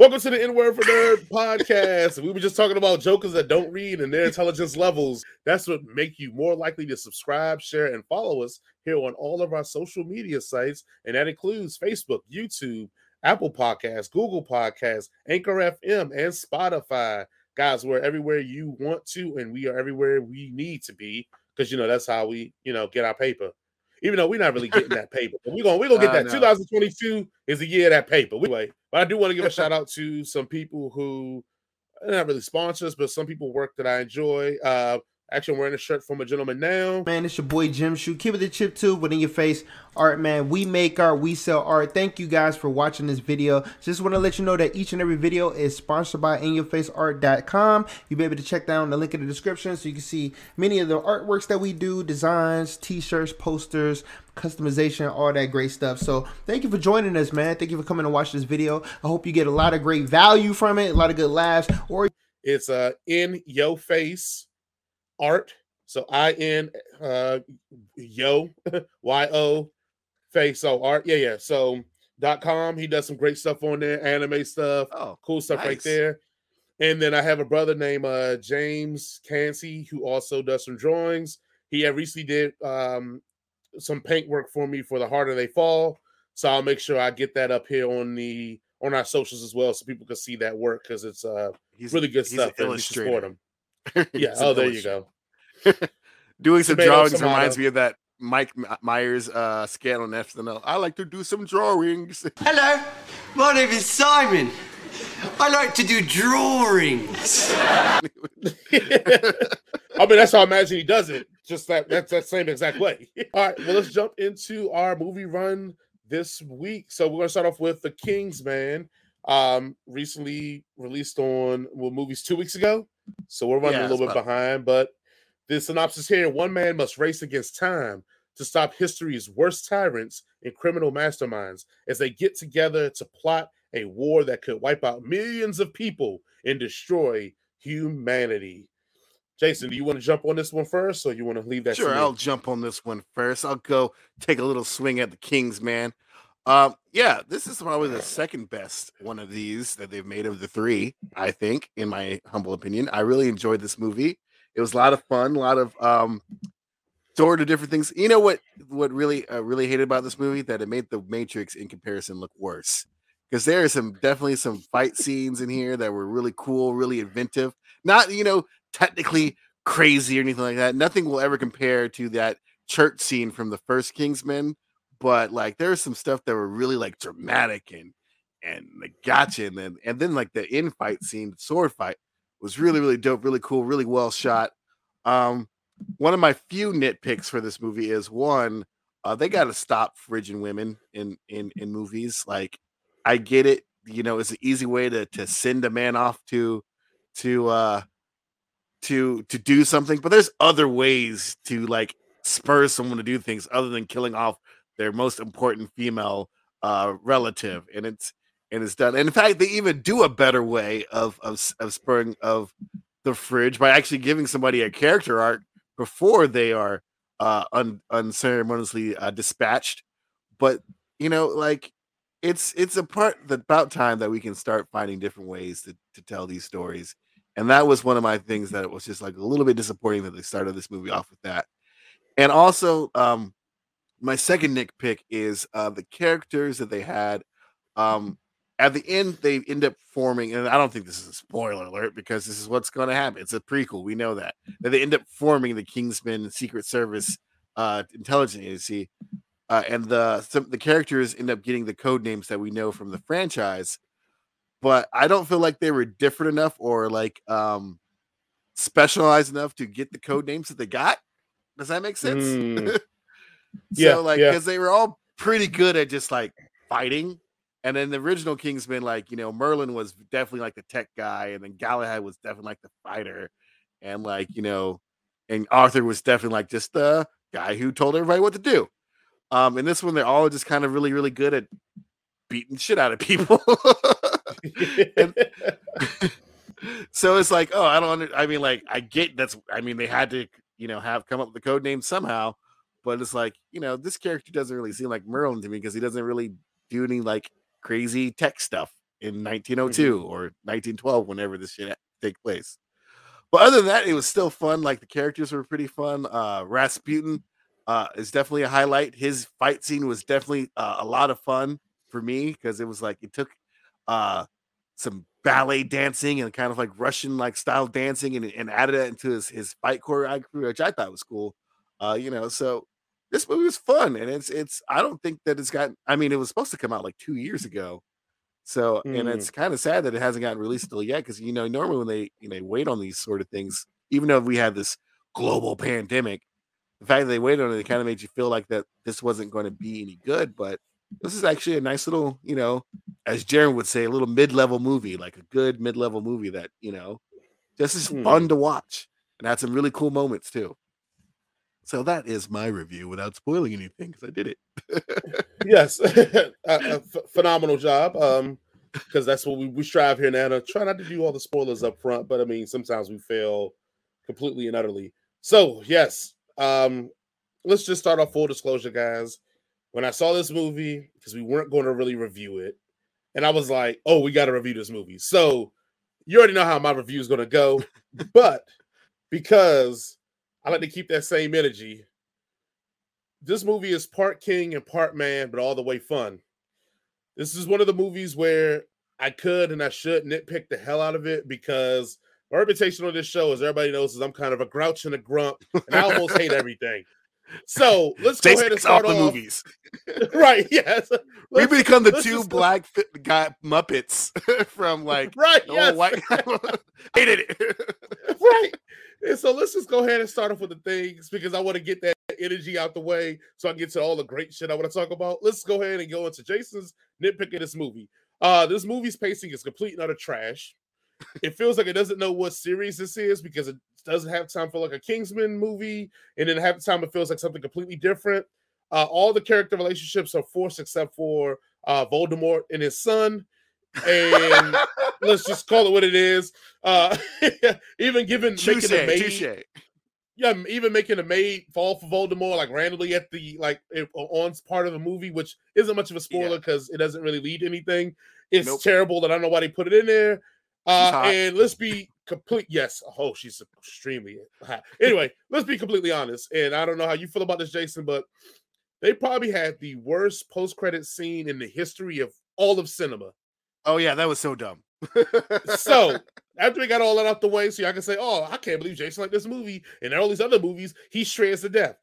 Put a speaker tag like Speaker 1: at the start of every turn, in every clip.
Speaker 1: Welcome to the N Word for Nerd podcast. We were just talking about jokers that don't read and their intelligence levels. That's what make you more likely to subscribe, share, and follow us here on all of our social media sites, and that includes Facebook, YouTube, Apple Podcasts, Google Podcasts, Anchor FM, and Spotify. Guys, we're everywhere you want to, and we are everywhere we need to be because you know that's how we, you know, get our paper even though we're not really getting that paper. But we're gonna we're gonna get that. 2022 is the year of that paper. Anyway, but I do want to give a shout out to some people who not really sponsors, but some people work that I enjoy. Uh, Actually, I'm wearing a shirt from a gentleman now.
Speaker 2: Man, it's your boy Jim Shoe. Keep it the chip too, but in your face art, man. We make art, we sell art. Thank you guys for watching this video. Just want to let you know that each and every video is sponsored by inyourfaceart.com. You'll be able to check down the link in the description so you can see many of the artworks that we do, designs, t-shirts, posters, customization, all that great stuff. So thank you for joining us, man. Thank you for coming to watch this video. I hope you get a lot of great value from it, a lot of good laughs. Or
Speaker 1: it's uh in your face art. So I N uh yo Y O face so art. Yeah, yeah. So dot com. He does some great stuff on there, anime stuff. Oh, cool stuff nice. right there. And then I have a brother named uh James Cansey who also does some drawings. He had recently did um some paint work for me for the harder they fall. So I'll make sure I get that up here on the on our socials as well so people can see that work because it's uh he's, really good stuff. Support him. yeah. oh, there you go.
Speaker 3: Doing some Tomato, drawings tomato. reminds me of that Mike Myers uh, scale on SNL. I like to do some drawings.
Speaker 4: Hello, my name is Simon. I like to do drawings. I
Speaker 1: mean, that's how I imagine he does it. Just that that's that same exact way. All right, well, let's jump into our movie run this week. So we're gonna start off with The King's Man. Um, recently released on well movies two weeks ago. So we're running yeah, a little bit behind, but the synopsis here one man must race against time to stop history's worst tyrants and criminal masterminds as they get together to plot a war that could wipe out millions of people and destroy humanity. Jason, do you want to jump on this one first, or you want to leave that?
Speaker 3: Sure, I'll jump on this one first. I'll go take a little swing at the King's Man. Um, yeah, this is probably the second best one of these that they've made of the three. I think, in my humble opinion, I really enjoyed this movie. It was a lot of fun, a lot of um, sort of different things. You know what? What really, uh, really hated about this movie that it made the Matrix in comparison look worse because there are some definitely some fight scenes in here that were really cool, really inventive. Not you know technically crazy or anything like that. Nothing will ever compare to that church scene from the first Kingsman, but like there's some stuff that were really like dramatic and and like gotcha, and then and then like the in fight scene, sword fight was really really dope, really cool, really well shot. Um, one of my few nitpicks for this movie is one, uh, they got to stop fridging women in in in movies. Like, I get it, you know, it's an easy way to to send a man off to to uh to to do something, but there's other ways to like spur someone to do things other than killing off their most important female uh relative, and it's and it's done. And in fact, they even do a better way of of, of spurring of the fridge by actually giving somebody a character arc before they are uh, un, unceremoniously uh, dispatched. But you know, like it's it's a part that about time that we can start finding different ways to to tell these stories. And that was one of my things that was just like a little bit disappointing that they started this movie off with that. And also, um, my second nitpick is uh, the characters that they had. Um, at the end they end up forming and i don't think this is a spoiler alert because this is what's going to happen it's a prequel we know that that they end up forming the kingsman secret service uh intelligence agency uh, and the some, the characters end up getting the code names that we know from the franchise but i don't feel like they were different enough or like um specialized enough to get the code names that they got does that make sense mm. so yeah, like because yeah. they were all pretty good at just like fighting and then the original Kingsman, like, you know, Merlin was definitely like the tech guy, and then Galahad was definitely like the fighter. And like, you know, and Arthur was definitely like just the guy who told everybody what to do. Um, and this one, they're all just kind of really, really good at beating shit out of people. and, so it's like, oh, I don't under, I mean, like, I get that's I mean, they had to, you know, have come up with the code name somehow, but it's like, you know, this character doesn't really seem like Merlin to me because he doesn't really do any like crazy tech stuff. in 1902 mm-hmm. or 1912, whenever this shit take place. But other than that, it was still fun. Like the characters were pretty fun. Uh, Rasputin uh, is definitely a highlight. His fight scene was definitely uh, a lot of fun for me because it was like it took uh, some ballet dancing and kind of like Russian like style dancing and, and added that into his, his fight choreography, which I thought was cool. Uh, you know, so this movie was fun and it's it's I don't think that it's got I mean it was supposed to come out like two years ago. So mm. and it's kind of sad that it hasn't gotten released still yet because you know normally when they you know wait on these sort of things, even though we had this global pandemic, the fact that they waited on it, it kind of made you feel like that this wasn't going to be any good. But this is actually a nice little, you know, as Jaron would say, a little mid-level movie, like a good mid-level movie that you know, just is mm. fun to watch and had some really cool moments too. So that is my review without spoiling anything because I did
Speaker 1: it. yes, a, a f- phenomenal job. Um, because that's what we, we strive here Nana. try not to do all the spoilers up front, but I mean sometimes we fail completely and utterly. So yes, um, let's just start off full disclosure, guys. When I saw this movie, because we weren't going to really review it, and I was like, "Oh, we got to review this movie." So you already know how my review is going to go, but because I like to keep that same energy. This movie is part king and part man, but all the way fun. This is one of the movies where I could and I should nitpick the hell out of it because my reputation on this show, as everybody knows, is I'm kind of a grouch and a grump, and I almost hate everything. So let's go ahead and start off, the movies. right? Yes.
Speaker 3: we become the two black fit guy Muppets from like
Speaker 1: right. Yes. White.
Speaker 3: Hated it.
Speaker 1: right. And so let's just go ahead and start off with the things because I want to get that energy out the way so I get to all the great shit I want to talk about. Let's go ahead and go into Jason's nitpick of this movie. Uh, this movie's pacing is complete and utter trash. It feels like it doesn't know what series this is because it doesn't have time for like a Kingsman movie, and then half the time it feels like something completely different. Uh, all the character relationships are forced except for uh, Voldemort and his son and let's just call it what it is. Uh, even given touché, making a maid, touché. yeah, even making a maid fall for Voldemort like randomly at the like on part of the movie, which isn't much of a spoiler because yeah. it doesn't really lead to anything. It's nope. terrible that I don't know why they put it in there. Uh, and let's be complete. Yes, oh, she's extremely hot. Anyway, let's be completely honest. And I don't know how you feel about this, Jason, but they probably had the worst post-credit scene in the history of all of cinema.
Speaker 3: Oh yeah, that was so dumb.
Speaker 1: so after we got all that out the way, so y'all can say, "Oh, I can't believe Jason liked this movie," and all these other movies, he shreds to death.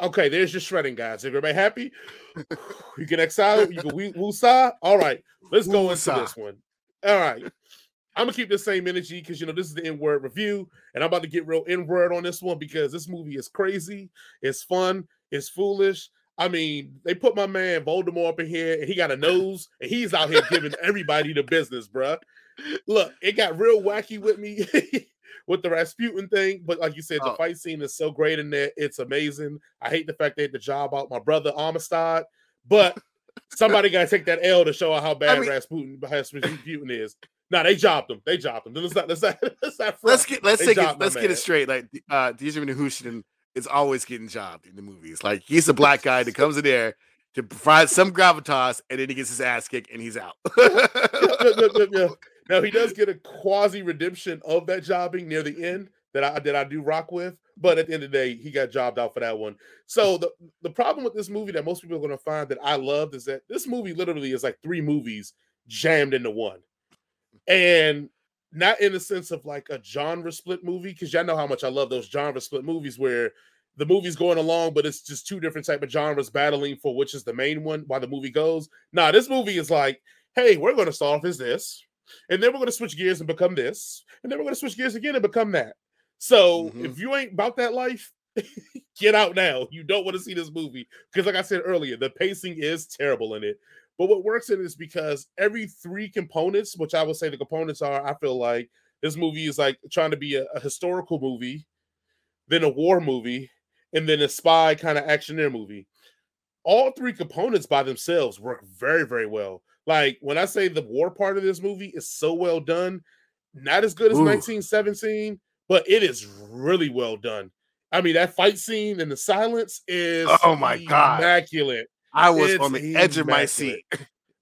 Speaker 1: Okay, there's your shredding, guys. Everybody happy? you can exile, you can woosah. All right, let's go into this one. All right. I'm gonna keep the same energy because you know this is the N-word review, and I'm about to get real N-word on this one because this movie is crazy, it's fun, it's foolish, I mean, they put my man Voldemort up in here, and he got a nose, and he's out here giving everybody the business, bruh. Look, it got real wacky with me with the Rasputin thing, but like you said, the oh. fight scene is so great in there. It's amazing. I hate the fact they had the job out my brother Amistad, but somebody got to take that L to show how bad I mean, Rasputin, Rasputin is. No, nah, they jobbed him. They jobbed him. Let's not. Let's not. Let's, not
Speaker 3: let's get. Let's take it. Let's get it straight. Like uh, is always getting jobbed in the movies. Like he's a black guy that comes in there to provide some gravitas, and then he gets his ass kicked and he's out. yeah,
Speaker 1: yeah, yeah, now he does get a quasi redemption of that jobbing near the end that I that I do rock with. But at the end of the day, he got jobbed out for that one. So mm. the, the problem with this movie that most people are going to find that I loved is that this movie literally is like three movies jammed into one. And not in the sense of like a genre split movie because y'all know how much I love those genre split movies where the movie's going along, but it's just two different type of genres battling for which is the main one while the movie goes. Nah, this movie is like, hey, we're going to start off as this, and then we're going to switch gears and become this, and then we're going to switch gears again and become that. So mm-hmm. if you ain't about that life, get out now. You don't want to see this movie because, like I said earlier, the pacing is terrible in it. But what works in it is because every three components, which I would say the components are, I feel like this movie is like trying to be a, a historical movie, then a war movie, and then a spy kind of actioneer movie. All three components by themselves work very, very well. Like when I say the war part of this movie is so well done, not as good as Ooh. 1917, but it is really well done. I mean, that fight scene and the silence is
Speaker 3: oh my god,
Speaker 1: immaculate.
Speaker 3: I was it's on the edge of my seat.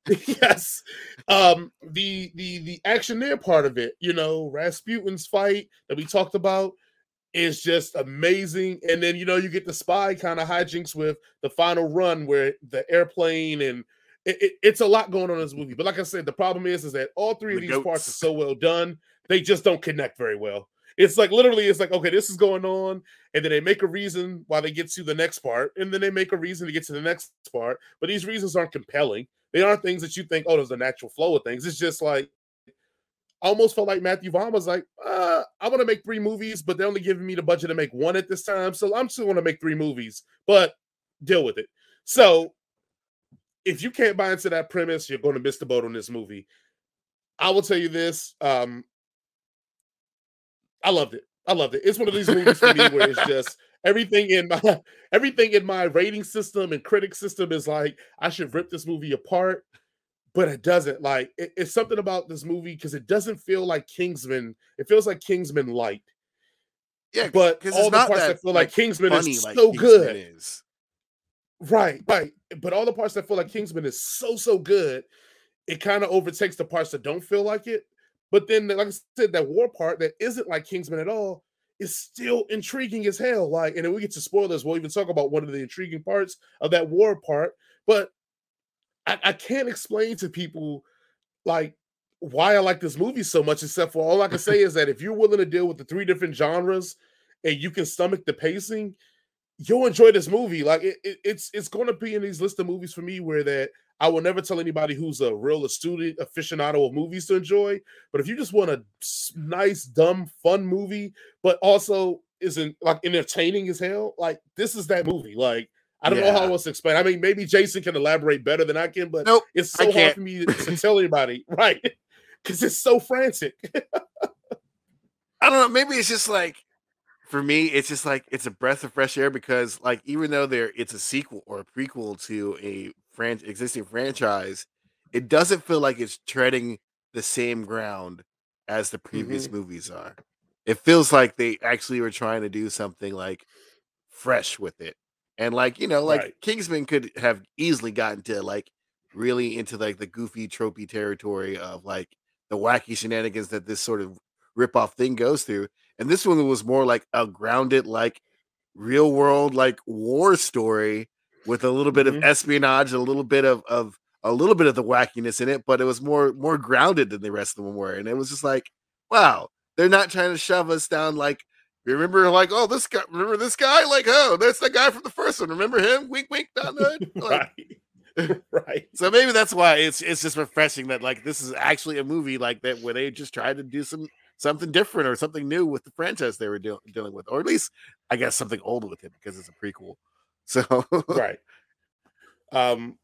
Speaker 1: yes. Um, the the the actioneer part of it, you know, Rasputin's fight that we talked about is just amazing. And then you know you get the spy kind of hijinks with the final run where the airplane and it, it, it's a lot going on in this movie. But like I said, the problem is is that all three of
Speaker 3: The
Speaker 1: these parts are so well done, they just don't connect very well. It's like literally, it's like okay, this is going on, and then they make a reason why they get to the next part, and then they make a reason to get to the next part. But these reasons aren't compelling. They aren't things that you think, oh, there's a natural flow of things. It's just like almost felt like Matthew Vaughn was like, uh, I want to make three movies, but they're only giving me the budget to make one at this time. So I'm still going to make three movies, but deal with it. So if you can't buy into that premise, you're going to miss the boat on this movie. I will tell you this. Um, I loved it. I loved it. It's one of these movies for me where it's just everything in my everything in my rating system and critic system is like I should rip this movie apart, but it doesn't. Like it- it's something about this movie because it doesn't feel like Kingsman. It feels like Kingsman light,
Speaker 3: Yeah,
Speaker 1: but all the parts
Speaker 3: that
Speaker 1: that feel like Kingsman is
Speaker 3: like
Speaker 1: so
Speaker 3: Kingsman
Speaker 1: good.
Speaker 3: Is.
Speaker 1: Right, right. But all the parts that feel like Kingsman is so so good, it kind of overtakes the parts that don't feel like it. But then, like I said, that war part that isn't like Kingsman at all is still intriguing as hell. Like, and then we get to spoilers. We'll even talk about one of the intriguing parts of that war part. But I, I can't explain to people like why I like this movie so much, except for all I can say is that if you're willing to deal with the three different genres and you can stomach the pacing, you'll enjoy this movie. Like it, it- it's it's going to be in these list of movies for me where that I will never tell anybody who's a real astute aficionado of movies to enjoy. But if you just want a nice, dumb, fun movie, but also isn't like entertaining as hell, like this is that movie. Like I don't know how else to explain. I mean, maybe Jason can elaborate better than I can, but
Speaker 3: Nope.
Speaker 1: it's so hard for me to, to tell anybody, right? Because it's so frantic.
Speaker 3: I don't know. Maybe it's just like for me, it's just like it's a breath of fresh air because like even though there it's a sequel or a prequel to a fran- existing franchise, it doesn't feel like it's treading the same ground as the previous mm-hmm. movies are. It feels like they actually were trying to do something like fresh with it. And like, you know, like
Speaker 1: Right.
Speaker 3: Kingsman could have easily gotten to like really into like the goofy tropey territory of like the wacky shenanigans that this sort of rip-off thing goes through. And this one was more like a grounded, like real world, like war story with a little bit
Speaker 1: Mhm.
Speaker 3: of espionage, a little bit of of a little bit of the wackiness in it, but it was more more grounded than the rest of them were. And it was just like, wow, they're not trying to shove us down like remember like oh this guy remember this guy like oh that's the guy from the first one remember him wink wink down the? Like,
Speaker 1: right. right.
Speaker 3: so maybe that's why it's it's just refreshing that like this is actually a movie like that where they just tried to do some something different or something new with the franchise they were deal dealing with, or at least I guess something old with it because it's a prequel. So
Speaker 1: right. Um,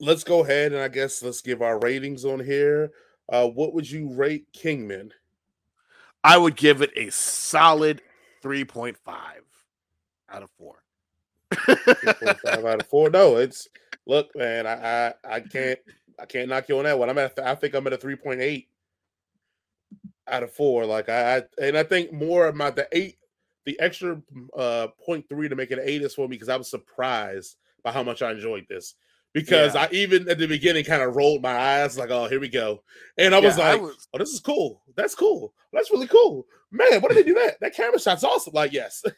Speaker 1: let's go ahead and I guess let's give our ratings on here. Uh, what would you rate King's Man?
Speaker 3: I would give it a solid three point five out of four.
Speaker 1: 3.5 out of four. No, it's look, man. I, I I can't I can't knock you on that one. I'm at I think I'm at a 3.8 out of four. Like I, I and I think more about the eight, the extra uh point three to make it an eight is for me because I was surprised by how much I enjoyed this. Because
Speaker 3: Yeah.
Speaker 1: I even at the beginning kind of rolled my eyes like, oh, here we go. And I was
Speaker 3: Yeah,
Speaker 1: like,
Speaker 3: was-
Speaker 1: oh, this is cool. That's cool. That's really cool. Man, what did they do that? That camera shot's awesome. Like, yes.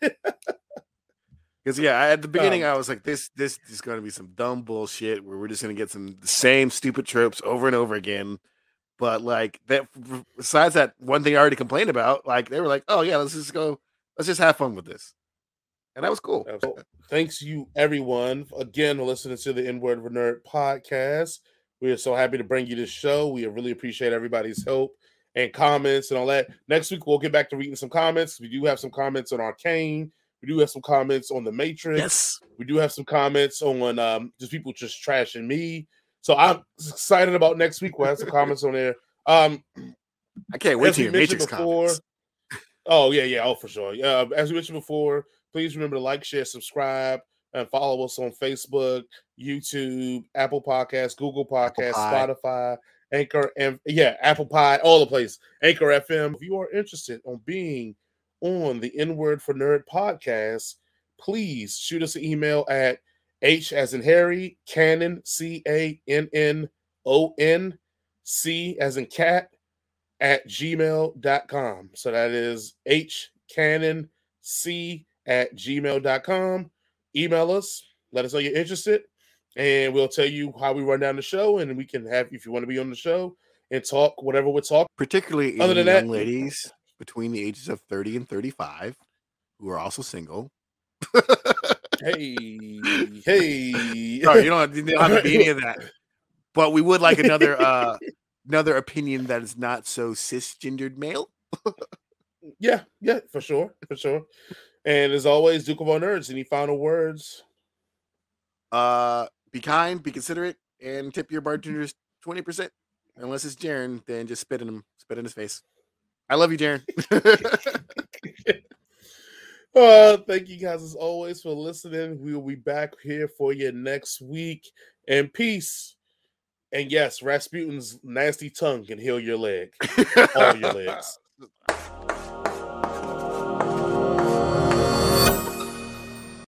Speaker 3: Because yeah, at the beginning
Speaker 1: Um,
Speaker 3: I was like, this this is going to be some dumb bullshit where we're just going to get some the same stupid tropes over and over again. But like that, besides that one thing I already complained about, like they were like, oh yeah, let's just go, let's just have fun with this, and that was cool.
Speaker 1: So, thanks you everyone again for listening to the N Word of Nerd podcast. We are so happy to bring you this show. We really appreciate everybody's help and comments and all that. Next week we'll get back to reading some comments. We do have some comments on Arcane. We do have some comments on the Matrix.
Speaker 3: Yes,
Speaker 1: We do have some comments on um, just people just trashing me. So I'm excited about next week. We'll have some comments on there. Um,
Speaker 3: I can't wait to hear Matrix comments.
Speaker 1: Oh yeah, yeah, oh for sure. Yeah, as we mentioned before, please remember to like, share, subscribe, and follow us on Facebook, YouTube, Apple Podcasts, Google Podcasts. Spotify, Anchor, and yeah, Apple Pie, all the places. Anchor FM. If you are interested on being on the N Word for Nerd podcast, please shoot us an email at H as in Harry, Cannon, C A N N O N C as in cat at gmail.com. So that is H Cannon C at gmail.com. Email us, let us know you're interested, and we'll tell you how we run down the show. And we can have, if you want to be on the show and talk whatever we're talking.
Speaker 3: Particularly
Speaker 1: Other than
Speaker 3: young
Speaker 1: that-
Speaker 3: ladies between the ages of 30 and 35 who are also single.
Speaker 1: Hey, hey.
Speaker 3: Sorry, you don't, you don't have to be any of that. But we would like another uh another opinion that is not so cisgendered male.
Speaker 1: Yeah, yeah, for sure, for sure. And as always, Duke of all nerds. Any final words?
Speaker 3: Uh be kind, be considerate, and tip your bartenders 20%. Unless it's Jaren, then just spit in him, spit in his face. I love you, Jaren.
Speaker 1: Uh, thank you guys as always for listening. We will be back here for you next week. And peace. And yes, Rasputin's nasty tongue can heal your leg, all your legs.